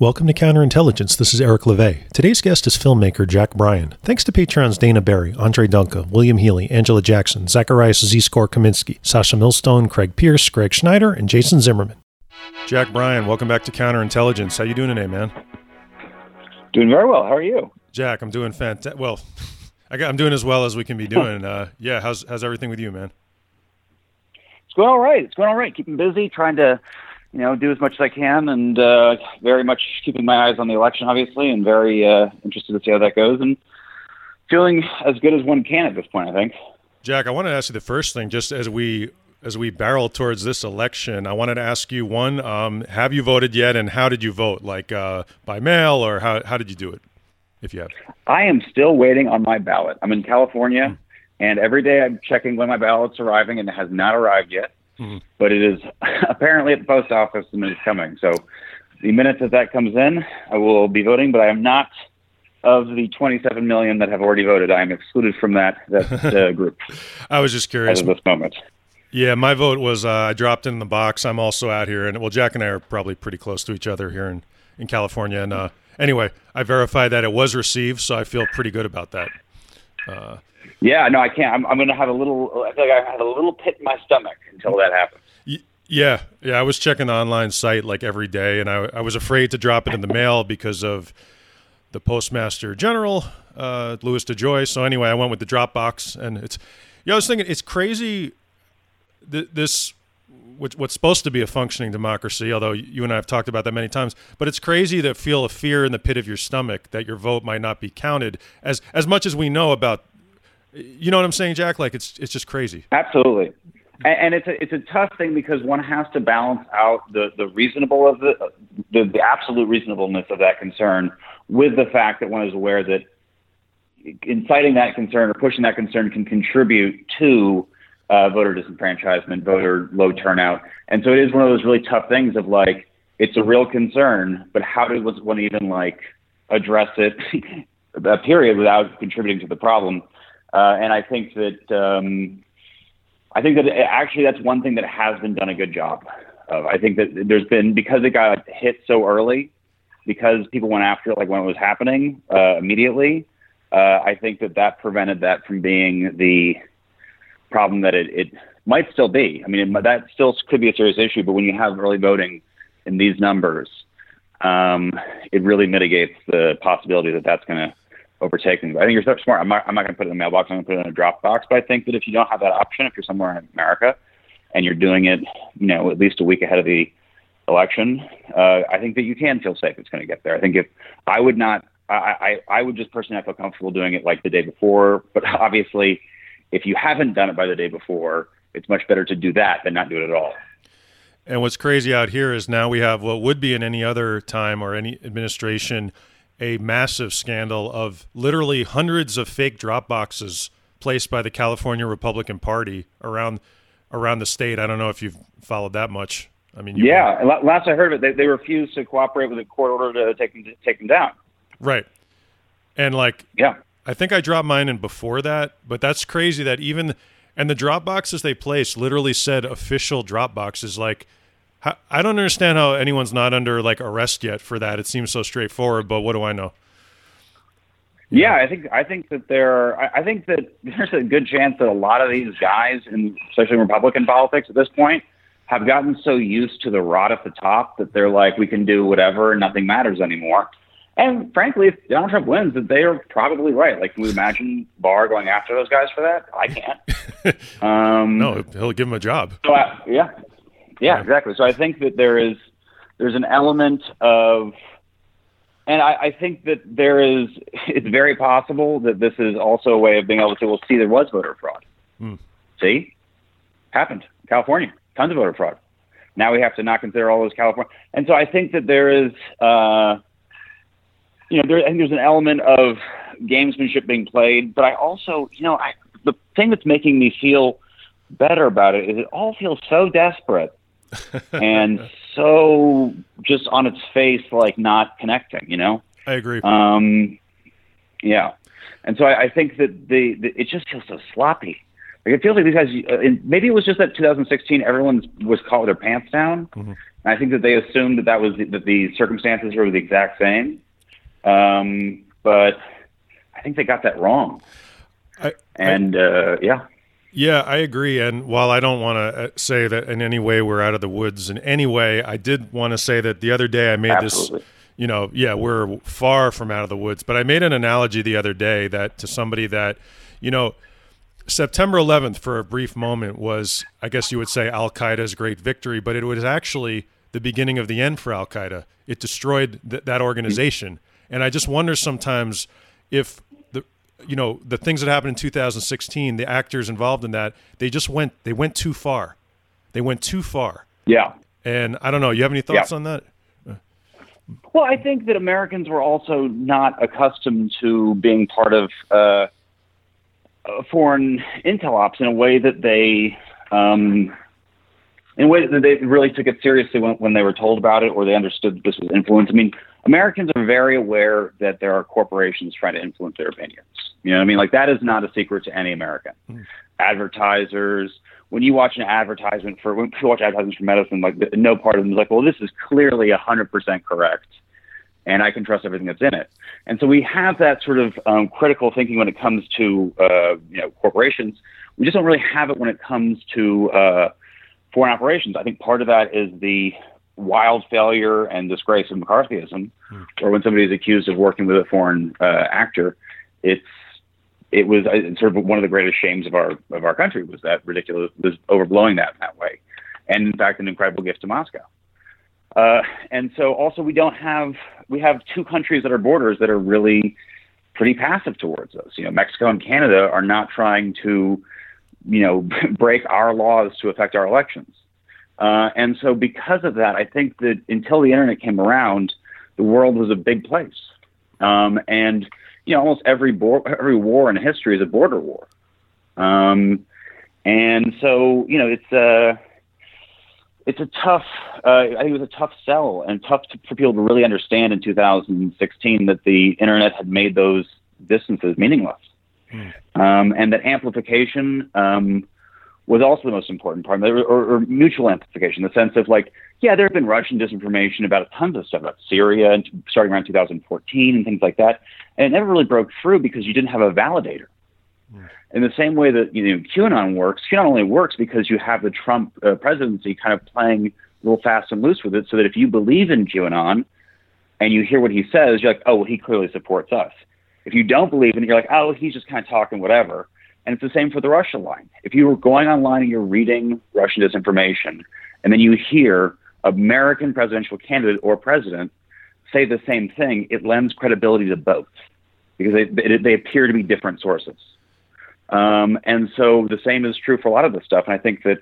Welcome to Counterintelligence. This is Eric LeVay. Today's guest is filmmaker Jack Bryan. Thanks to Patreon's Dana Barry, Andre Dunca, William Healy, Angela Jackson, Zacharias Z Score Kaminsky, Sasha Millstone, Craig Pierce, Greg Schneider, and Jason Zimmerman. Jack Bryan, welcome back to Counterintelligence. How you doing today, man? Doing very well. How are you? Jack, I'm doing fantastic. Well, I got, I'm doing as well as we can be doing. Uh, yeah, how's how's everything with you, man? It's going all right. It's going all right. Keeping busy, trying to you know, do as much as I can, and uh, very much keeping my eyes on the election, obviously, and very uh, interested to see how that goes, and feeling as good as one can at this point. I think. Jack, I wanted to ask you the first thing, just as we as we barrel towards this election, I wanted to ask you one: um, Have you voted yet, and how did you vote? Like uh, by mail, or how how did you do it? If you have, I am still waiting on my ballot. I'm in California, mm. and every day I'm checking when my ballot's arriving, and it has not arrived yet. Mm-hmm. But it is apparently at the post office and it is coming. So the minute that that comes in, I will be voting. But I am not of the 27 million that have already voted. I am excluded from that that uh, group. I was just curious at this moment. Yeah, my vote was uh, I dropped in the box. I'm also out here, and well, Jack and I are probably pretty close to each other here in in California. And uh, anyway, I verified that it was received, so I feel pretty good about that. Uh, yeah, no, I can't. I'm, I'm going to have a little. I feel like I have a little pit in my stomach until that happens. Yeah, yeah. I was checking the online site like every day, and I, I was afraid to drop it in the mail because of the postmaster general, uh, Louis DeJoy. So anyway, I went with the Dropbox, and it's. Yeah, I was thinking it's crazy. Th- this what's supposed to be a functioning democracy, although you and I have talked about that many times. But it's crazy to feel a fear in the pit of your stomach that your vote might not be counted. As as much as we know about you know what I'm saying, Jack? Like it's it's just crazy. Absolutely. And, it's a it's a tough thing because one has to balance out the, the reasonable of the, the the absolute reasonableness of that concern with the fact that one is aware that inciting that concern or pushing that concern can contribute to uh, voter disenfranchisement, voter low turnout, and so it is one of those really tough things of like it's a real concern, but how does one even like address it? a period without contributing to the problem. Uh, and I think that um, I think that actually that's one thing that has been done a good job of. I think that there's been because it got hit so early, because people went after it like when it was happening uh, immediately. Uh, I think that that prevented that from being the problem that it, it might still be. I mean, it, that still could be a serious issue, but when you have early voting in these numbers, um, it really mitigates the possibility that that's going to overtaking. I think you're smart. I'm not, I'm not going to put it in the mailbox. I'm going to put it in a Dropbox. But I think that if you don't have that option, if you're somewhere in America and you're doing it, you know, at least a week ahead of the election, uh, I think that you can feel safe. It's going to get there. I think if I would not, I, I, I would just personally not feel comfortable doing it like the day before. But obviously, if you haven't done it by the day before, it's much better to do that than not do it at all. And what's crazy out here is now we have what would be in any other time or any administration a massive scandal of literally hundreds of fake drop boxes placed by the California Republican Party around around the state. I don't know if you've followed that much. I mean, yeah. Last I heard of it, they, they refused to cooperate with the court order to take them to take them down. Right, and like, yeah, I think I dropped mine in before that, but that's crazy that even and the drop boxes they placed literally said official drop boxes like I don't understand how anyone's not under like arrest yet for that. It seems so straightforward, but what do I know? Yeah, I think I think that there I think that there's a good chance that a lot of these guys, in, especially in Republican politics at this point, have gotten so used to the rot at the top that they're like, we can do whatever, and nothing matters anymore. And frankly, if Donald Trump wins, that they are probably right. Like, can we imagine Barr going after those guys for that? I can't. um, no, he'll give him a job. So, uh, yeah, yeah, exactly. So I think that there is there's an element of and I, I, think that there is it's very possible that this is also a way of being able to say, well see there was voter fraud. Hmm. See? Happened. California. Tons of voter fraud. Now we have to not consider all those California and so I think that there is uh, you know, there, I think there's an element of gamesmanship being played, but I also, you know, I, the thing that's making me feel better about it is it all feels so desperate and so just on its face, like not connecting, you know? I agree. Um, yeah. And so I, I think that the, the, it just feels so sloppy. Like it feels like these guys. Uh, maybe it was just that 2016, everyone was caught with their pants down. Mm-hmm. And I think that they assumed that that was the, that the circumstances were the exact same. Um, but I think they got that wrong. I, and I, uh, yeah. Yeah, I agree. And while I don't want to uh, say that in any way we're out of the woods in any way, I did want to say that the other day I made Absolutely. this. You know, yeah, we're far from out of the woods, but I made an analogy the other day that to somebody that, you know, September 11th for a brief moment was, I guess you would say, Al Qaeda's great victory, but it was actually the beginning of the end for Al Qaeda. It destroyed th- that organization, and I just wonder sometimes if you know the things that happened in 2016, the actors involved in that, they just went they went too far. They went too far. Yeah. And I don't know. You have any thoughts yeah. on that? Well, I think that Americans were also not accustomed to being part of. Uh, foreign intel ops in a way that they um, in a way that they really took it seriously when, when they were told about it or they understood that this was influence. I mean, Americans are very aware that there are corporations trying to influence their opinions. You know what I mean? Like that is not a secret to any American. Mm. Advertisers, when you watch an advertisement for when you watch advertisements for medicine, like no part of them is like, well, this is clearly a hundred percent correct and I can trust everything that's in it. And so we have that sort of um, critical thinking when it comes to uh, you know corporations. We just don't really have it when it comes to uh, foreign operations. I think part of that is the wild failure and disgrace of McCarthyism, mm. or when somebody is accused of working with a foreign uh, actor, it's it was uh, sort of one of the greatest shames of our of our country was that ridiculous was overblowing that in that way, and in fact an incredible gift to Moscow. Uh, and so also we don't have we have two countries that are borders that are really pretty passive towards us. You know, Mexico and Canada are not trying to, you know, break our laws to affect our elections. Uh, and so because of that, I think that until the internet came around, the world was a big place. Um, and you know, almost every bo- every war in history is a border war. Um, and so you know, it's uh, it's a tough. Uh, I think it was a tough sell and tough to, for people to really understand in 2016 that the internet had made those distances meaningless, mm. um, and that amplification um, was also the most important part, or, or, mutual amplification, the sense of like, yeah, there have been Russian disinformation about tons of stuff about Syria and starting around 2014 and things like that, and it never really broke through because you didn't have a validator. In the same way that you know QAnon works, QAnon only works because you have the Trump uh, presidency kind of playing a little fast and loose with it, so that if you believe in QAnon and you hear what he says, you're like, oh, well, he clearly supports us. If you don't believe in it, you're like, oh, he's just kind of talking whatever. And it's the same for the Russia line. If you were going online and you're reading Russian disinformation, and then you hear American presidential candidate or president say the same thing, it lends credibility to both because they, they appear to be different sources. Um, and so the same is true for a lot of this stuff. And I think that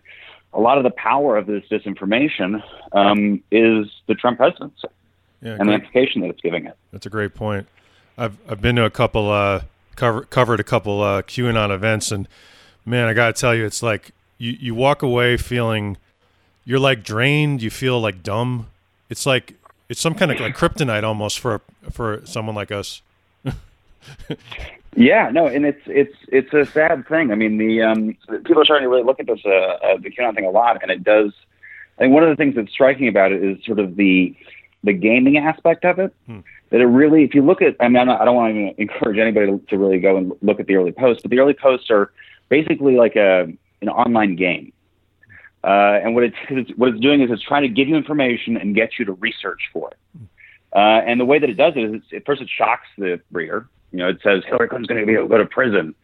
a lot of the power of this disinformation um, is the Trump presidency yeah, and great. the implication that it's giving it. That's a great point. I've I've been to a couple uh, cover, covered a couple uh, QAnon events, and man, I gotta tell you, it's like you you walk away feeling you're like drained. You feel like dumb. It's like it's some kind of like kryptonite almost for for someone like us. Yeah, no, and it's it's it's a sad thing. I mean, the um, people are starting to really look at this uh, uh, the QAnon thing a lot, and it does. I think one of the things that's striking about it is sort of the the gaming aspect of it. Hmm. That it really, if you look at, I mean, not, i don't want to even encourage anybody to, to, really go and look at the early posts, but the early posts are basically like a an online game. Uh, and what it's what it's doing is it's trying to give you information and get you to research for it. Hmm. Uh, and the way that it does it is, at first it shocks the reader, you know, it says Hillary Clinton's going to go to prison,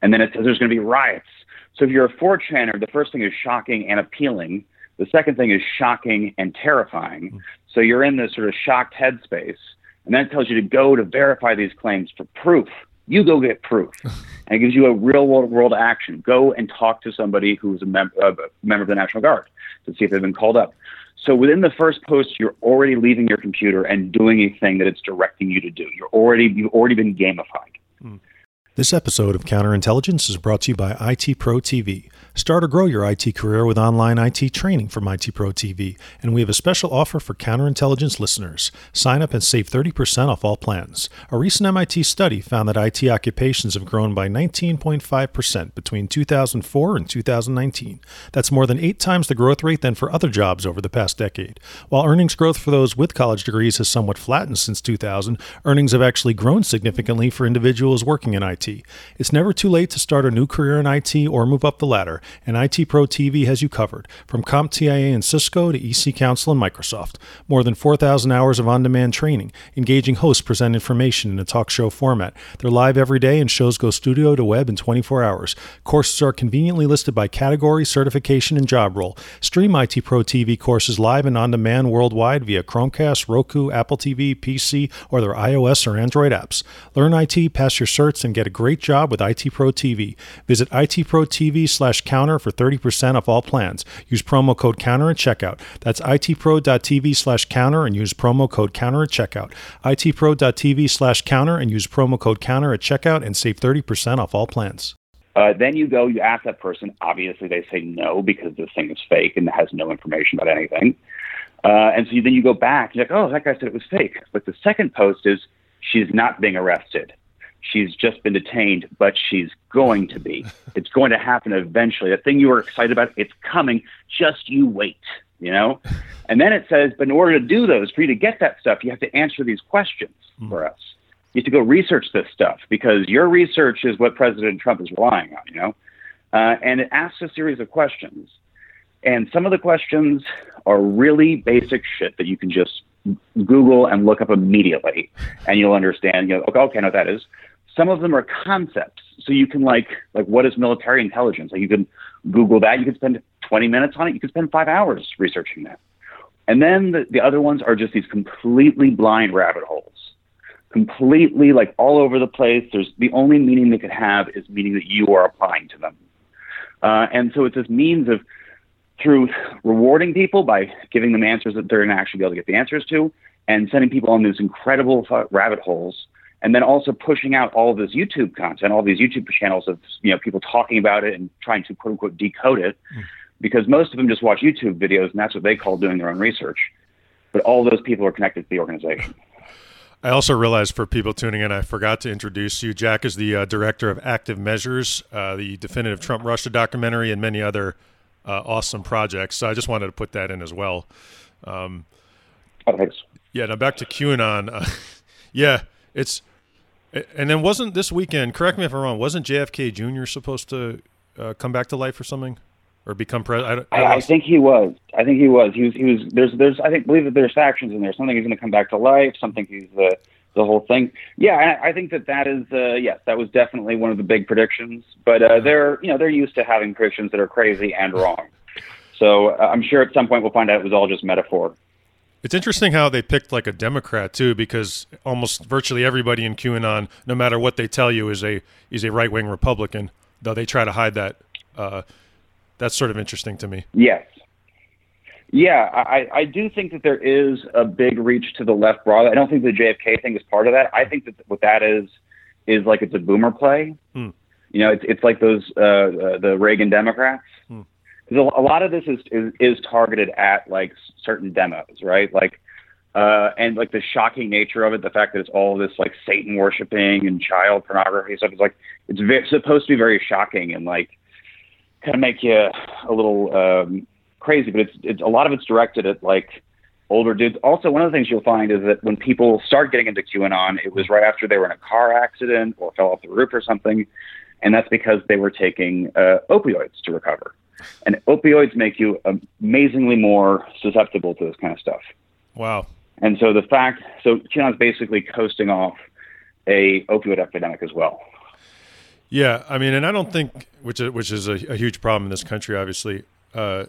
and then it says there's going to be riots. So if you're a 4chaner, the first thing is shocking and appealing. The second thing is shocking and terrifying. So you're in this sort of shocked headspace, and then it tells you to go to verify these claims for proof. You go get proof, and it gives you a real world, world action. Go and talk to somebody who's a, mem- a member of the National Guard to see if they've been called up. So within the first post, you're already leaving your computer and doing a thing that it's directing you to do. You're already you've already been gamified. Mm. This episode of Counterintelligence is brought to you by IT Pro TV. Start or grow your IT career with online IT training from IT Pro TV, and we have a special offer for counterintelligence listeners. Sign up and save 30% off all plans. A recent MIT study found that IT occupations have grown by 19.5% between 2004 and 2019. That's more than eight times the growth rate than for other jobs over the past decade. While earnings growth for those with college degrees has somewhat flattened since 2000, earnings have actually grown significantly for individuals working in IT. It's never too late to start a new career in IT or move up the ladder and IT Pro TV has you covered. From CompTIA and Cisco to EC Council and Microsoft. More than 4,000 hours of on demand training. Engaging hosts present information in a talk show format. They're live every day, and shows go studio to web in 24 hours. Courses are conveniently listed by category, certification, and job role. Stream IT Pro TV courses live and on demand worldwide via Chromecast, Roku, Apple TV, PC, or their iOS or Android apps. Learn IT, pass your certs, and get a great job with IT Pro TV. Visit itprotv slash counter for 30% off all plans. Use promo code counter at checkout. That's itpro.tv slash counter and use promo code counter at checkout. itpro.tv slash counter and use promo code counter at checkout and save 30% off all plans. Uh, then you go, you ask that person. Obviously, they say no because this thing is fake and has no information about anything. Uh, and so then you go back, you're like, oh, that guy said it was fake. But the second post is, she's not being arrested. She's just been detained, but she's going to be. It's going to happen eventually. The thing you were excited about, it's coming. Just you wait, you know? And then it says, but in order to do those, for you to get that stuff, you have to answer these questions mm. for us. You have to go research this stuff because your research is what President Trump is relying on, you know? Uh, and it asks a series of questions. And some of the questions are really basic shit that you can just Google and look up immediately, and you'll understand. You know, okay, okay, I know what that is. Some of them are concepts. So you can like like what is military intelligence? Like you can Google that. You can spend 20 minutes on it. You can spend five hours researching that. And then the, the other ones are just these completely blind rabbit holes. Completely like all over the place. There's the only meaning they could have is meaning that you are applying to them. Uh, and so it's this means of through rewarding people by giving them answers that they're to actually be able to get the answers to, and sending people on these incredible rabbit holes and then also pushing out all of this YouTube content, all these YouTube channels of you know people talking about it and trying to quote unquote decode it, mm. because most of them just watch YouTube videos and that's what they call doing their own research. But all those people are connected to the organization. I also realized for people tuning in, I forgot to introduce you. Jack is the uh, director of Active Measures, uh, the definitive Trump Russia documentary, and many other uh, awesome projects. So I just wanted to put that in as well. Um, oh, thanks. Yeah, now back to QAnon. yeah, it's and then wasn't this weekend? Correct me if I'm wrong. Wasn't JFK Jr. supposed to uh, come back to life or something, or become president? I, I, I, think he was. I think he was. He was. He was. There's. There's. I think believe that there's factions in there. Something he's going to come back to life. Something he's the the whole thing. Yeah, I, I think that that is. Uh, yes, that was definitely one of the big predictions. But uh, they're you know they're used to having predictions that are crazy and wrong. So uh, I'm sure at some point we'll find out it was all just metaphor. It's interesting how they picked like a Democrat too, because almost virtually everybody in QAnon, no matter what they tell you, is a is a right wing Republican. Though they try to hide that. Uh, that's sort of interesting to me. Yes. Yeah, I, I do think that there is a big reach to the left broadly. I don't think the JFK thing is part of that. I think that what that is is like it's a boomer play. Hmm. You know, it's it's like those uh, uh, the Reagan Democrats. Hmm a lot of this is, is, is targeted at like certain demos, right? Like, uh, and like the shocking nature of it, the fact that it's all this like Satan worshiping and child pornography stuff is like it's very, supposed to be very shocking and like kind of make you a little um, crazy. But it's it's a lot of it's directed at like older dudes. Also, one of the things you'll find is that when people start getting into QAnon, it was right after they were in a car accident or fell off the roof or something, and that's because they were taking uh, opioids to recover. And opioids make you amazingly more susceptible to this kind of stuff. Wow. And so the fact, so China's basically coasting off a opioid epidemic as well. Yeah, I mean, and I don't think, which is, which is a, a huge problem in this country, obviously. Uh,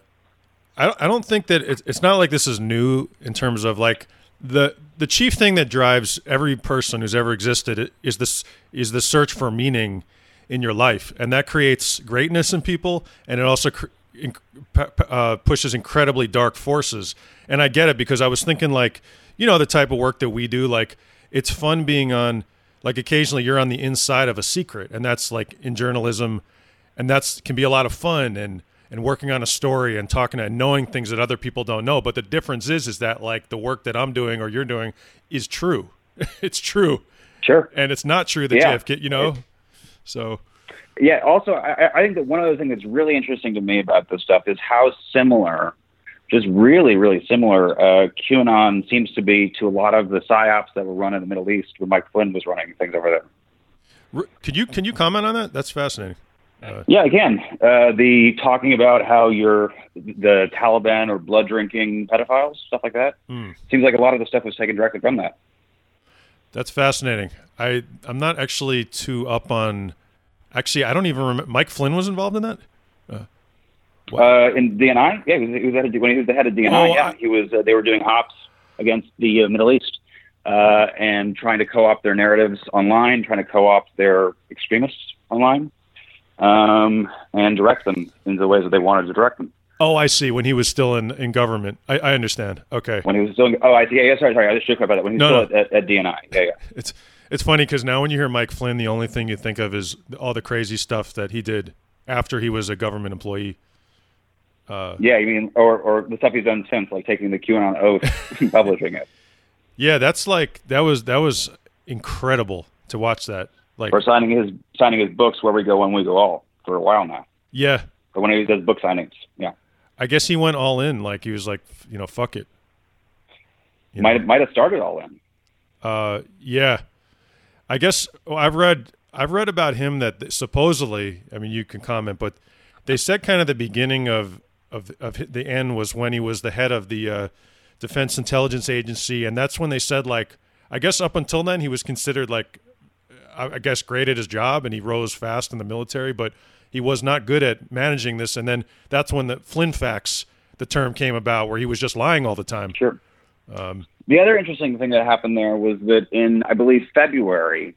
I I don't think that it's, it's not like this is new in terms of like the the chief thing that drives every person who's ever existed is this is the search for meaning in your life, and that creates greatness in people, and it also cr- uh, pushes incredibly dark forces. And I get it because I was thinking like, you know, the type of work that we do, like it's fun being on like occasionally you're on the inside of a secret, and that's like in journalism, and that's can be a lot of fun and and working on a story and talking and knowing things that other people don't know. But the difference is is that like the work that I'm doing or you're doing is true. it's true. Sure. And it's not true that Yeah. JFK, you know. So Yeah. Also, I, I think that one other thing that's really interesting to me about this stuff is how similar, just really, really similar, uh, QAnon seems to be to a lot of the psyops that were run in the Middle East when Mike Flynn was running things over there. could you can you comment on that? That's fascinating. Yeah, again, uh, the talking about how you're the Taliban or blood drinking pedophiles, stuff like that. Seems like a lot of the stuff was taken directly from that. That's fascinating. I I'm not actually too up on. Actually, I don't even remember. Mike Flynn was involved in that. Uh, in DNI, yeah, he was, he was head of, when he was the head of DNI. Oh, yeah, I- he was. Uh, they were doing ops against the uh, Middle East uh, and trying to co-opt their narratives online, trying to co-opt their extremists online, um, and direct them in the ways that they wanted to direct them. Oh, I see. When he was still in, in government, I, I understand. Okay, When he was still, oh, I see. Yeah, yeah, sorry, sorry. I just shook about that. When he was No, still At, at, at DNI. Yeah, yeah. it's it's funny because now when you hear Mike Flynn, the only thing you think of is all the crazy stuff that he did after he was a government employee. Uh, yeah, you mean, or, or the stuff he's done since, like taking the QAnon oath and publishing it, Yeah, that's like that was that was incredible to watch that. Like, or signing his signing his books where we go when we go all for a while now. yeah, Or when he does book signings, yeah, I guess he went all in. Like he was like, you know, fuck it. You might have, might have started all in. Uh, yeah, I guess well, I've read I've read about him that supposedly. I mean, you can comment, but they said kind of the beginning of of of the end was when he was the head of the uh, Defense Intelligence Agency, and that's when they said like I guess up until then he was considered like I I guess great at his job and he rose fast in the military, but he was not good at managing this. And then that's when the Flynn facts, the term came about, where he was just lying all the time. Sure. the other interesting thing that happened there was that in, I believe, February,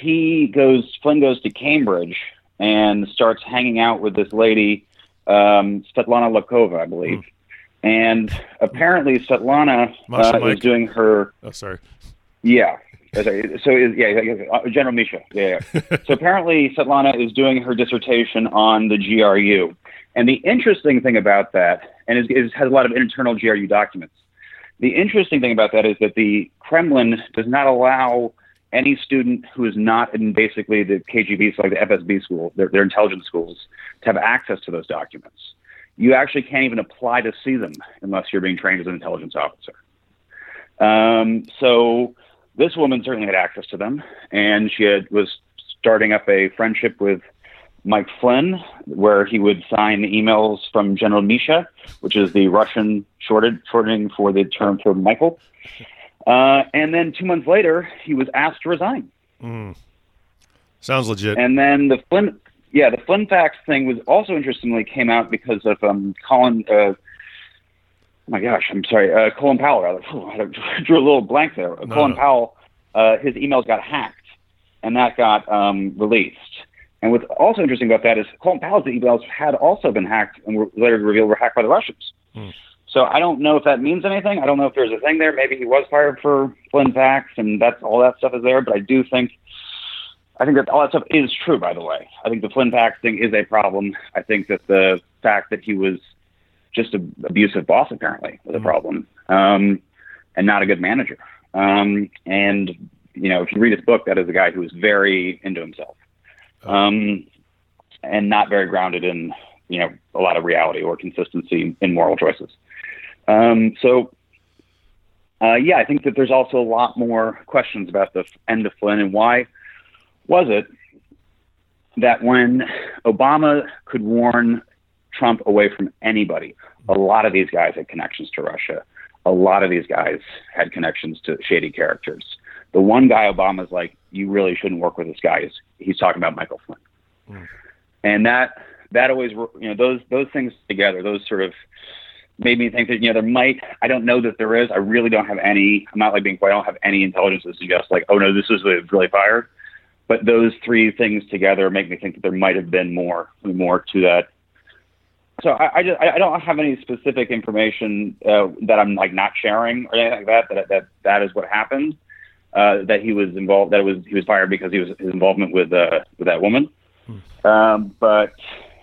he goes, Flynn goes to Cambridge and starts hanging out with this lady, um, Svetlana Lokhova, I believe. And apparently, Svetlana uh, is doing her Oh, sorry. Yeah. Sorry. So is yeah, yeah, uh, General Misha. Yeah. yeah. so apparently Svetlana is doing her dissertation on the GRU, and the interesting thing about that, and it, it has a lot of internal GRU documents. The interesting thing about that is that the Kremlin does not allow any student who is not in basically the KGB, so like the FSB school, their, their intelligence schools, to have access to those documents. You actually can't even apply to see them unless you're being trained as an intelligence officer. Um, so this woman certainly had access to them, and she had, was starting up a friendship with Mike Flynn, where he would sign emails from General Misha, which is the Russian shorted, shortening for the term for Michael. Uh, and then two months later, he was asked to resign. Sounds legit. And then the Flynn, yeah, the Flynn facts thing was also interestingly came out because of um, Colin. Uh, oh my gosh, I'm sorry, uh, Colin Powell. Rather, Phew, I drew a little blank there. Colin no. Powell, uh, his emails got hacked, and that got um, released. And what's also interesting about that is Colin Powell's emails had also been hacked and were later revealed were hacked by the Russians. So I don't know if that means anything. I don't know if there's a thing there. Maybe he was fired for Flynn facts, and that's all that stuff is there. But I do think, I think that all that stuff is true. By the way, I think the Flynn facts thing is a problem. I think that the fact that he was just an abusive boss apparently was a problem, um, and not a good manager. Um, and you know, if you read his book, that is a guy who is very into himself, um, and not very grounded in you know a lot of reality or consistency in moral choices. Um, so, uh, yeah, I think that there's also a lot more questions about the end of Flynn and why was it that when Obama could warn Trump away from anybody, a lot of these guys had connections to Russia. A lot of these guys had connections to shady characters. The one guy Obama's like, you really shouldn't work with this guy. Is he's talking about Michael Flynn, hmm. and that that always you know those those things together, those sort of made me think that you know there might I don't know that there is I really don't have any I'm not like being quite I don't have any intelligence to suggest like oh no this is really, really fired but those three things together make me think that there might have been more more to that so I, I just I don't have any specific information uh, that I'm like not sharing or anything like that that that that is what happened uh, that he was involved. That it was he was fired because he was his involvement with uh, with that woman. Um, but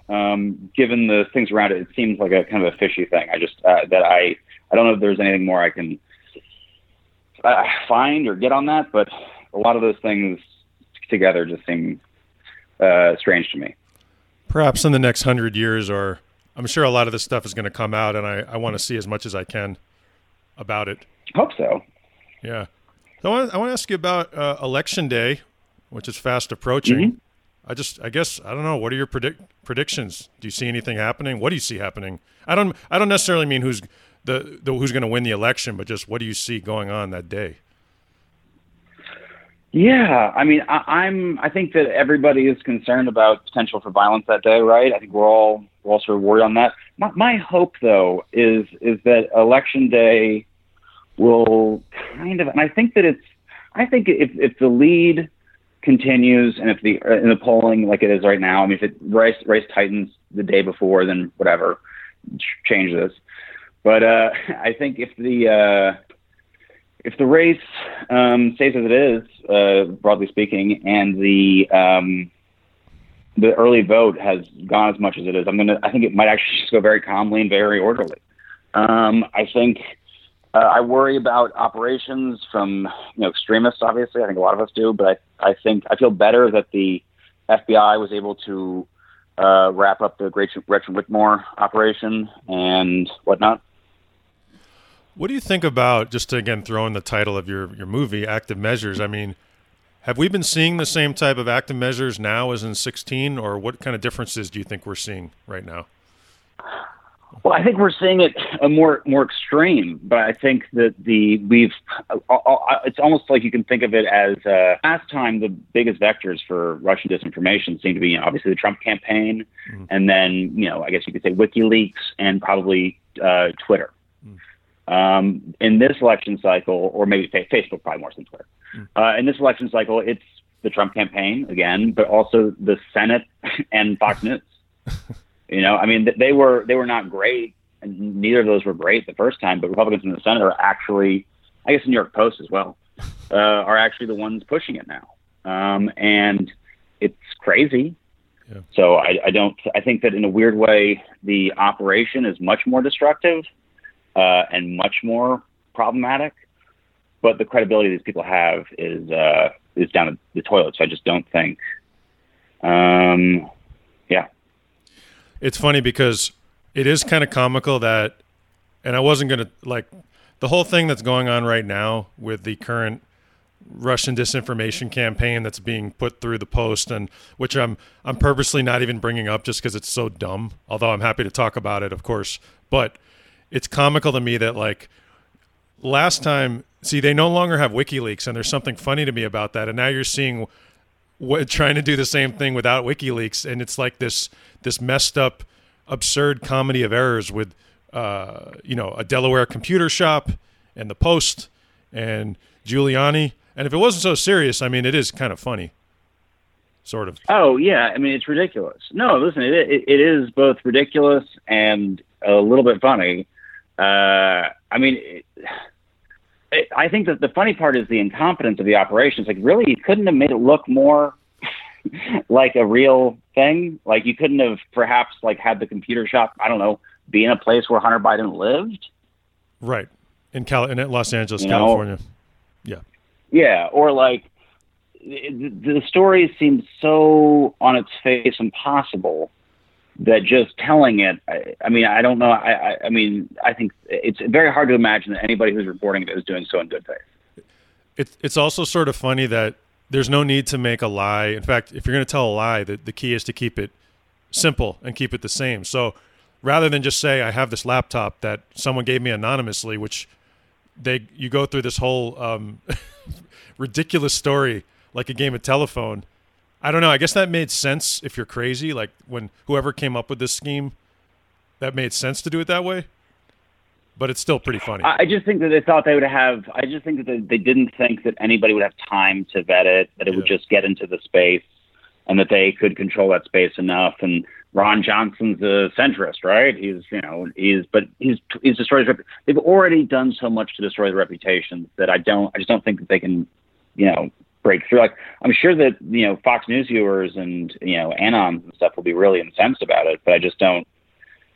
um, given the things around it, it seems like a kind of a fishy thing. I just uh, that I I don't know if there's anything more I can uh, find or get on that, but a lot of those things together just seem uh, strange to me. Perhaps in the next hundred years, or I'm sure a lot of this stuff is going to come out, and I, I want to see as much as I can about it. Hope so. Yeah. So I want, I want to ask you about uh, election day, which is fast approaching. Mhm. I just, I guess, I don't know. What are your predict predictions? Do you see anything happening? What do you see happening? I don't, I don't necessarily mean who's the, the who's going to win the election, but just what do you see going on that day? Yeah, I mean, I, I'm. I think that everybody is concerned about potential for violence that day, right? I think we're all we're all sort of worried on that. My, my hope, though, is is that election day will kind of, and I think that it's. I think if if the lead continues and if the uh, in the polling like it is right now, I mean, if it race race tightens the day before, then whatever, ch- change this. But uh, I think if the uh, if the race um, stays as it is, uh, broadly speaking, and the um, the early vote has gone as much as it is, I'm gonna. I think it might actually just go very calmly and very orderly. Um, I think uh, I worry about operations from you know extremists. Obviously, I think a lot of us do, but I, I think I feel better that the FBI was able to uh, wrap up the Gretchen, Gretchen Whitmer operation and whatnot. What do you think about just to again throw in the title of your your movie, Active Measures? I mean, have we been seeing the same type of active measures now as in 16, or what kind of differences do you think we're seeing right now? Well, I think we're seeing it a more more extreme, but I think that the we've uh, uh, it's almost like you can think of it as uh, last time the biggest vectors for Russian disinformation seem to be you know, obviously the Trump campaign, Mhm. and then you know I guess you could say WikiLeaks and probably uh, Twitter. Um, in this election cycle, or maybe fa- Facebook, probably more than Twitter. Uh, in this election cycle, it's the Trump campaign again, but also the Senate and Fox News. You know, I mean, th- they were they were not great, and neither of those were great the first time. But Republicans in the Senate are actually, I guess, the New York Post as well, uh, are actually the ones pushing it now, um, and it's crazy. Yeah. So I, I don't. I think that in a weird way, the operation is much more destructive uh, and much more problematic. But the credibility these people have is uh, is down the toilet. So I just don't think. Um, yeah. It's funny because it is kind of comical that, and I wasn't gonna like the whole thing that's going on right now with the current Russian disinformation campaign that's being put through the post, and which I'm I'm purposely not even bringing up just because it's so dumb. Although I'm happy to talk about it, of course, but it's comical to me that like last time, see, they no longer have WikiLeaks, and there's something funny to me about that, and now you're seeing what, trying to do the same thing without WikiLeaks, and it's like this this messed up, absurd comedy of errors with, uh, you know, a Delaware computer shop and the Post and Giuliani. And if it wasn't so serious, I mean, it is kind of funny, sort of. Oh yeah, I mean it's ridiculous. No, listen, it it, it is both ridiculous and a little bit funny. Uh, I mean, it, it, I think that the funny part is the incompetence of the operations. Like, really, you couldn't have made it look more like a real thing. Like, you couldn't have perhaps like had the computer shop. I don't know, be in a place where Hunter Biden lived. Right in Cal in Los Angeles, You know, California. Yeah, Yeah, or like the, the story seems so on its face impossible that just telling it. I, I mean, I don't know. I, I, I mean, I think it's very hard to imagine that anybody who's reporting it is doing so in good faith. it's it's also sort of funny that there's no need to make a lie. In fact, if you're going to tell a lie, the, the key is to keep it simple and keep it the same. So rather than just say I have this laptop that someone gave me anonymously, which they you go through this whole um, ridiculous story like a game of telephone. I don't know. I guess that made sense if you're crazy. Like when whoever came up with this scheme, that made sense to do it that way. But it's still pretty funny. I just think that they thought they would have. I just think that they, didn't think that anybody would have time to vet it. That it would just get into the space, and that they could control that space enough. And Ron Johnson's a centrist, right? He's you know he's but he's he's destroyed. His rep- They've already done so much to destroy the reputation that I don't. I just don't think that they can you know, break through. Like I'm sure that you know Fox News viewers and you know Anons and stuff will be really incensed about it, but I just don't.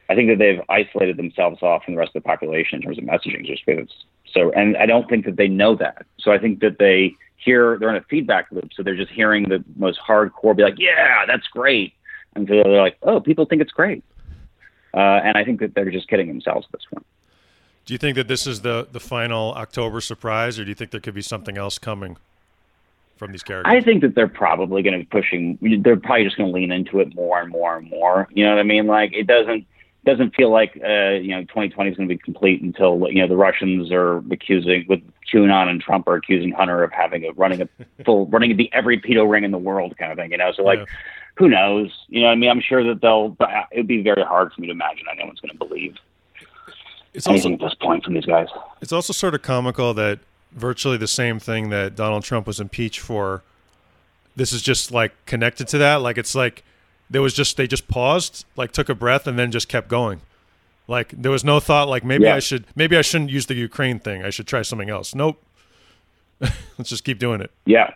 I think that they've isolated themselves off from the rest of the population in terms of messaging, just because so. And I don't think that they know that. So I think that they hear they're in a feedback loop, so they're just hearing the most hardcore be like, "Yeah, that's great," and so they're like, "Oh, people think it's great." Uh, and I think that they're just kidding themselves at this point. Do you think that this is the the final October surprise, or do you think there could be something else coming from these characters? I think that they're probably going to be pushing. They're probably just going to lean into it more and more and more. You know what I mean? Like it doesn't doesn't feel like uh, you know 2020 is going to be complete until you know the Russians are accusing with QAnon and Trump are accusing Hunter of having a running a full running the every pedo ring in the world kind of thing. You know, so like. Yeah. Who knows? You know, I mean, I'm sure that they'll. But it would be very hard for me to imagine anyone's going to believe it's anything also, at this point from these guys. It's also sort of comical that virtually the same thing that Donald Trump was impeached for. This is just like connected to that. Like it's like there was just they just paused, like took a breath, and then just kept going. Like there was no thought like maybe yeah. I should maybe I shouldn't use the Ukraine thing. I should try something else. Nope. Let's just keep doing it. Yeah.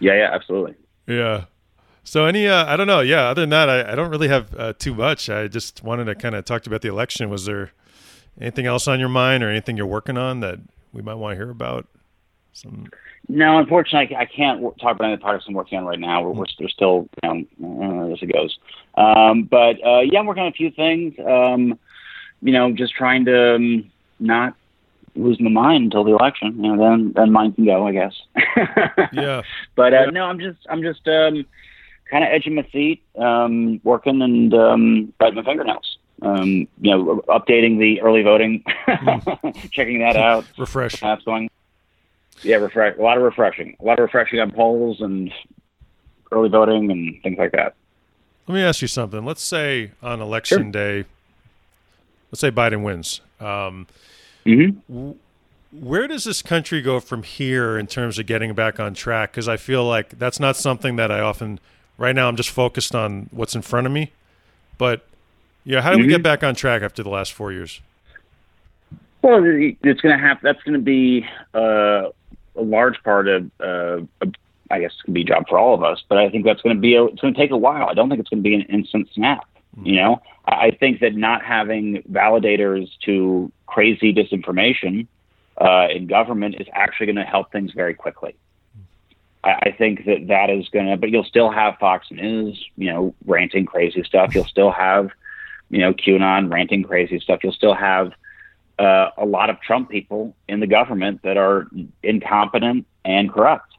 Yeah. Yeah. Absolutely. Yeah. So any, uh, I don't know. Yeah. Other than that, I, I don't really have uh, too much. I just wanted to kind of talk about the election. Was there anything else on your mind or anything you're working on that we might want to hear about? Some. No, unfortunately, I can't talk about any projects I'm working on right now. We're, we're still, you know, as it goes. Um, but uh, yeah, I'm working on a few things. Um, you know, just trying to um, not lose my mind until the election. You know, then then mine can go, I guess. yeah. But uh, no, I'm just I'm just um, kind of edging my seat, um, working and um, biting my fingernails um, you know, updating the early voting, checking that out. Refresh. That's going. Yeah, refresh. A lot of refreshing. A lot of refreshing on polls and early voting and things like that. Let me ask you something. Let's say on election sure. day, let's say Biden wins. Um, mm-hmm. where does this country go from here in terms of getting back on track? Because I feel like that's not something that I often. Right now, I'm just focused on what's in front of me, but yeah, how do mm-hmm. we get mm-hmm. back on track after the last four years? Well, it's going to have. That's going to be uh, a large part of. Uh, I guess it's going to be a job for all of us, but I think that's going to be. A, it's going to take a while. I don't think it's going to be an instant snap. Mm-hmm. You know, I think that not having validators to crazy disinformation uh, in government is actually going to help things very quickly. I, I think that that is going to, but you'll still have Fox News, you know, ranting crazy stuff. You'll still have you know, QAnon ranting crazy stuff, you'll still have uh, a lot of Trump people in the government that are incompetent and corrupt.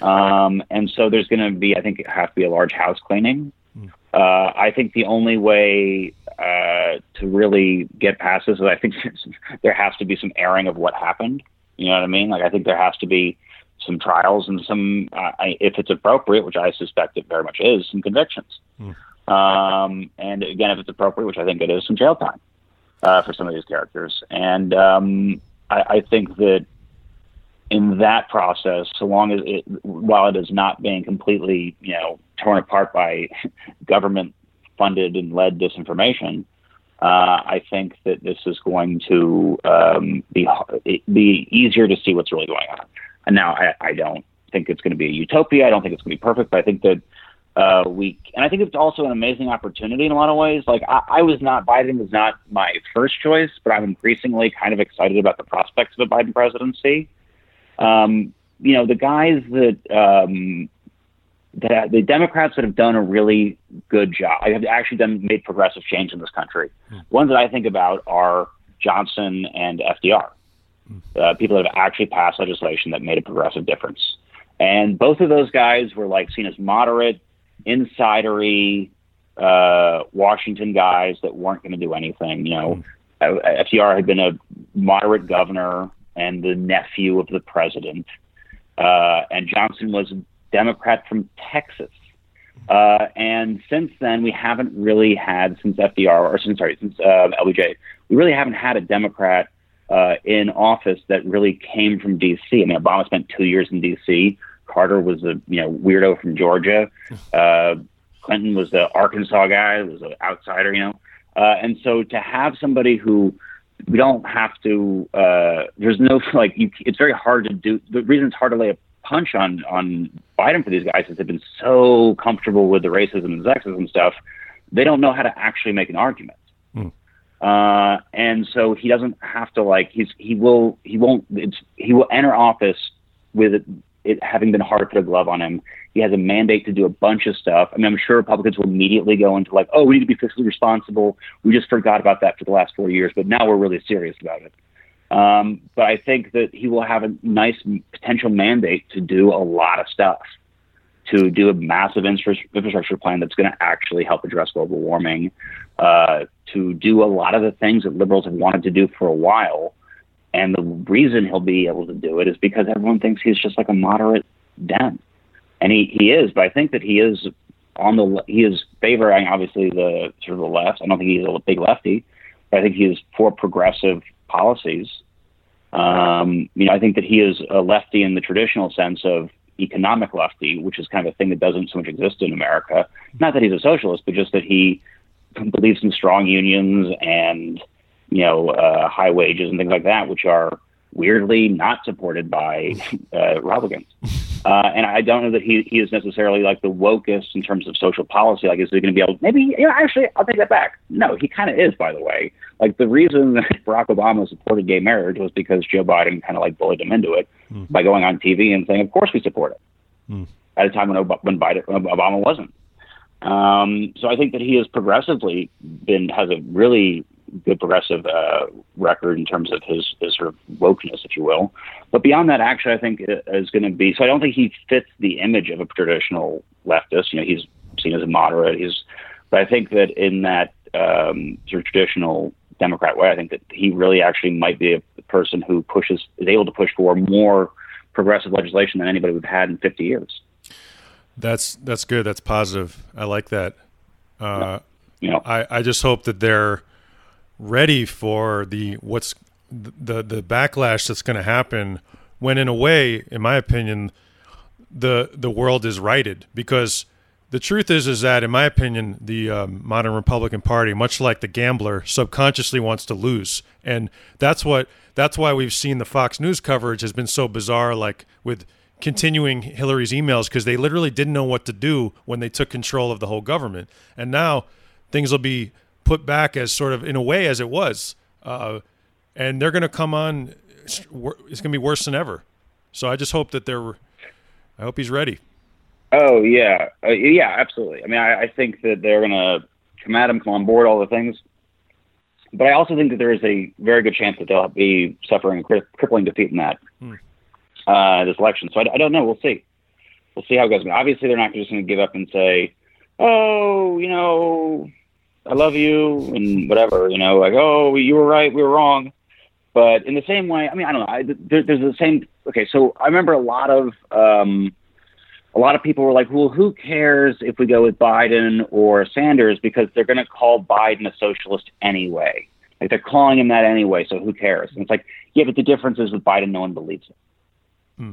Um, and so there's going to be, I think, it have to be a large house cleaning. Hmm. Uh, I think the only way uh, to really get past this is I think there has to be some airing of what happened. You know what I mean? Like I think there has to be some trials and some, uh, if it's appropriate, which I suspect it very much is, some convictions. Mm. Um, and again, if it's appropriate, which I think it is, some jail time uh, for some of these characters. And um, I, I, think that in that process, so long as it, while it is not being completely, you know, torn apart by government funded and led disinformation, uh, I think that this is going to um, be be easier to see what's really going on. And now I, I don't think it's going to be a utopia. I don't think it's going to be perfect, but I think that uh, week. And I think it's also an amazing opportunity in a lot of ways. Like I, I was not Biden was not my first choice, but I'm increasingly kind of excited about the prospects of a Biden presidency. Um, you know, the guys that um, that the Democrats that have done a really good job. I have actually done made progressive change in this country. Mm. Ones that I think about are Johnson and FDR. Mm. Uh, people that have actually passed legislation that made a progressive difference. And both of those guys were like seen as moderate, insidery uh, Washington guys that weren't going to do anything. You know, mm. FDR had been a moderate governor and the nephew of the president, uh, and Johnson was a Democrat from Texas. Uh, and since then, we haven't really had since FDR or since sorry since uh, LBJ, we really haven't had a Democrat uh, in office that really came from D.C. I mean, Obama spent two years in D.C. Carter was a you know weirdo from Georgia. Uh, Clinton was the Arkansas guy, was an outsider, you know. Uh, and so to have somebody who we don't have to. Uh, there's no like. You, it's very hard to do. The reason it's hard to lay a punch on on Biden for these guys is they've been so comfortable with the racism and sexism stuff. They don't know how to actually make an argument. Mm. Uh, and so he doesn't have to like he's he will he won't it's he will enter office with it, having been hard to put a glove on him. He has a mandate to do a bunch of stuff. I mean, I'm sure Republicans will immediately go into like, oh, we need to be fiscally responsible. We just forgot about that for the last four years, but now we're really serious about it. Um, but I think that he will have a nice potential mandate to do a lot of stuff, to do a massive infrastructure plan that's going to actually help address global warming, uh, to do a lot of the things that liberals have wanted to do for a while. And the reason he'll be able to do it is because everyone thinks he's just like a moderate Dem, and he, he is. But I think that he is on the he is favoring obviously the sort of the left. I don't think he's a big lefty, but I think he is for progressive policies. Um, you know, I think that he is a lefty in the traditional sense of economic lefty, which is kind of a thing that doesn't so much exist in America. Not that he's a socialist, but just that he believes in strong unions and you know uh, high wages and things like that, which are weirdly not supported by uh, Republicans. Uh, and I don't know that he, he is necessarily like the wokest in terms of social policy. Like, is he going to be able? Maybe you know. Actually, I'll take that back. No, he kind of is. By the way, like the reason that Barack Obama supported gay marriage was because Joe Biden kind of like bullied him into it mm. by going on TV and saying, "Of course we support it," mm. at a time when when Biden when Obama wasn't. Um, so I think that he has progressively been has a really good progressive uh, record in terms of his, his sort of wokeness, if you will. But beyond that, actually, I think is going to be. So I don't think he fits the image of a traditional leftist. You know, he's seen as a moderate. He's, but I think that in that um, sort of traditional Democrat way, I think that he really actually might be a person who pushes is able to push for more progressive legislation than anybody we've had in 50 years. That's that's good. That's positive. I like that. Uh, you know, I, I just hope that they're ready for the what's the the backlash that's going to happen when in a way in my opinion the the world is righted. Because the truth is is that in my opinion the um, modern republican party much like the gambler subconsciously wants to lose. And that's what that's why we've seen the fox news coverage has been so bizarre like with continuing hillary's emails because they literally didn't know what to do when they took control of the whole government. And now things will be put back as sort of in a way as it was, uh, and they're going to come on. It's going to be worse than ever. So I just hope that they're. I hope he's ready. Oh yeah, uh, yeah, absolutely. I mean, I, I think that they're going to come at him, come on board, all the things. But I also think that there is a very good chance that they'll be suffering a crippling defeat in that hmm. uh, this election. So I, I, don't know. We'll see. We'll see how it goes. Mean, obviously, they're not just going to give up and say, "Oh, you know, I love you and whatever, you know, like, oh, you were right, we were wrong. But in the same way, I mean, I don't know. I, there, there's the same. Okay, so I remember a lot of um, a lot of people were like, well, who cares if we go with Biden or Sanders because they're going to call Biden a socialist anyway. Like they're calling him that anyway, so who cares? And it's like, yeah, but the difference is with Biden, no one believes it. Hmm.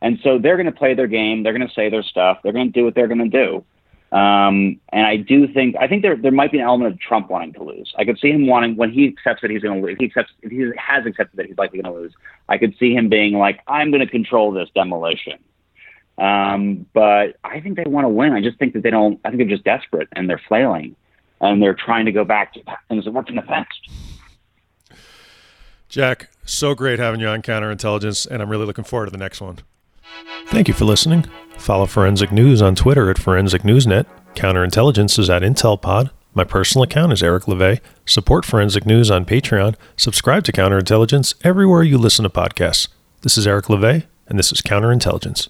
And so they're going to play their game. They're going to say their stuff. They're going to do what they're going to do. Um, and I do think I think there there might be an element of Trump wanting to lose. I could see him wanting when he accepts that he's going to lose. He accepts if he has accepted that he's likely going to lose. I could see him being like, I'm going to control this demolition. Um, but I think they want to win. I just think that they don't. I think they're just desperate and they're flailing, and they're trying to go back to things that worked in the past. Jack, so great having you on Counterintelligence, and I'm really looking forward to the next one. Thank you for listening. Follow Forensic News on Twitter at Forensic Newsnet. Counterintelligence is at IntelPod. My personal account is Eric LeVay. Support Forensic News on Patreon. Subscribe to Counterintelligence everywhere you listen to podcasts. This is Eric LeVay, and this is Counterintelligence.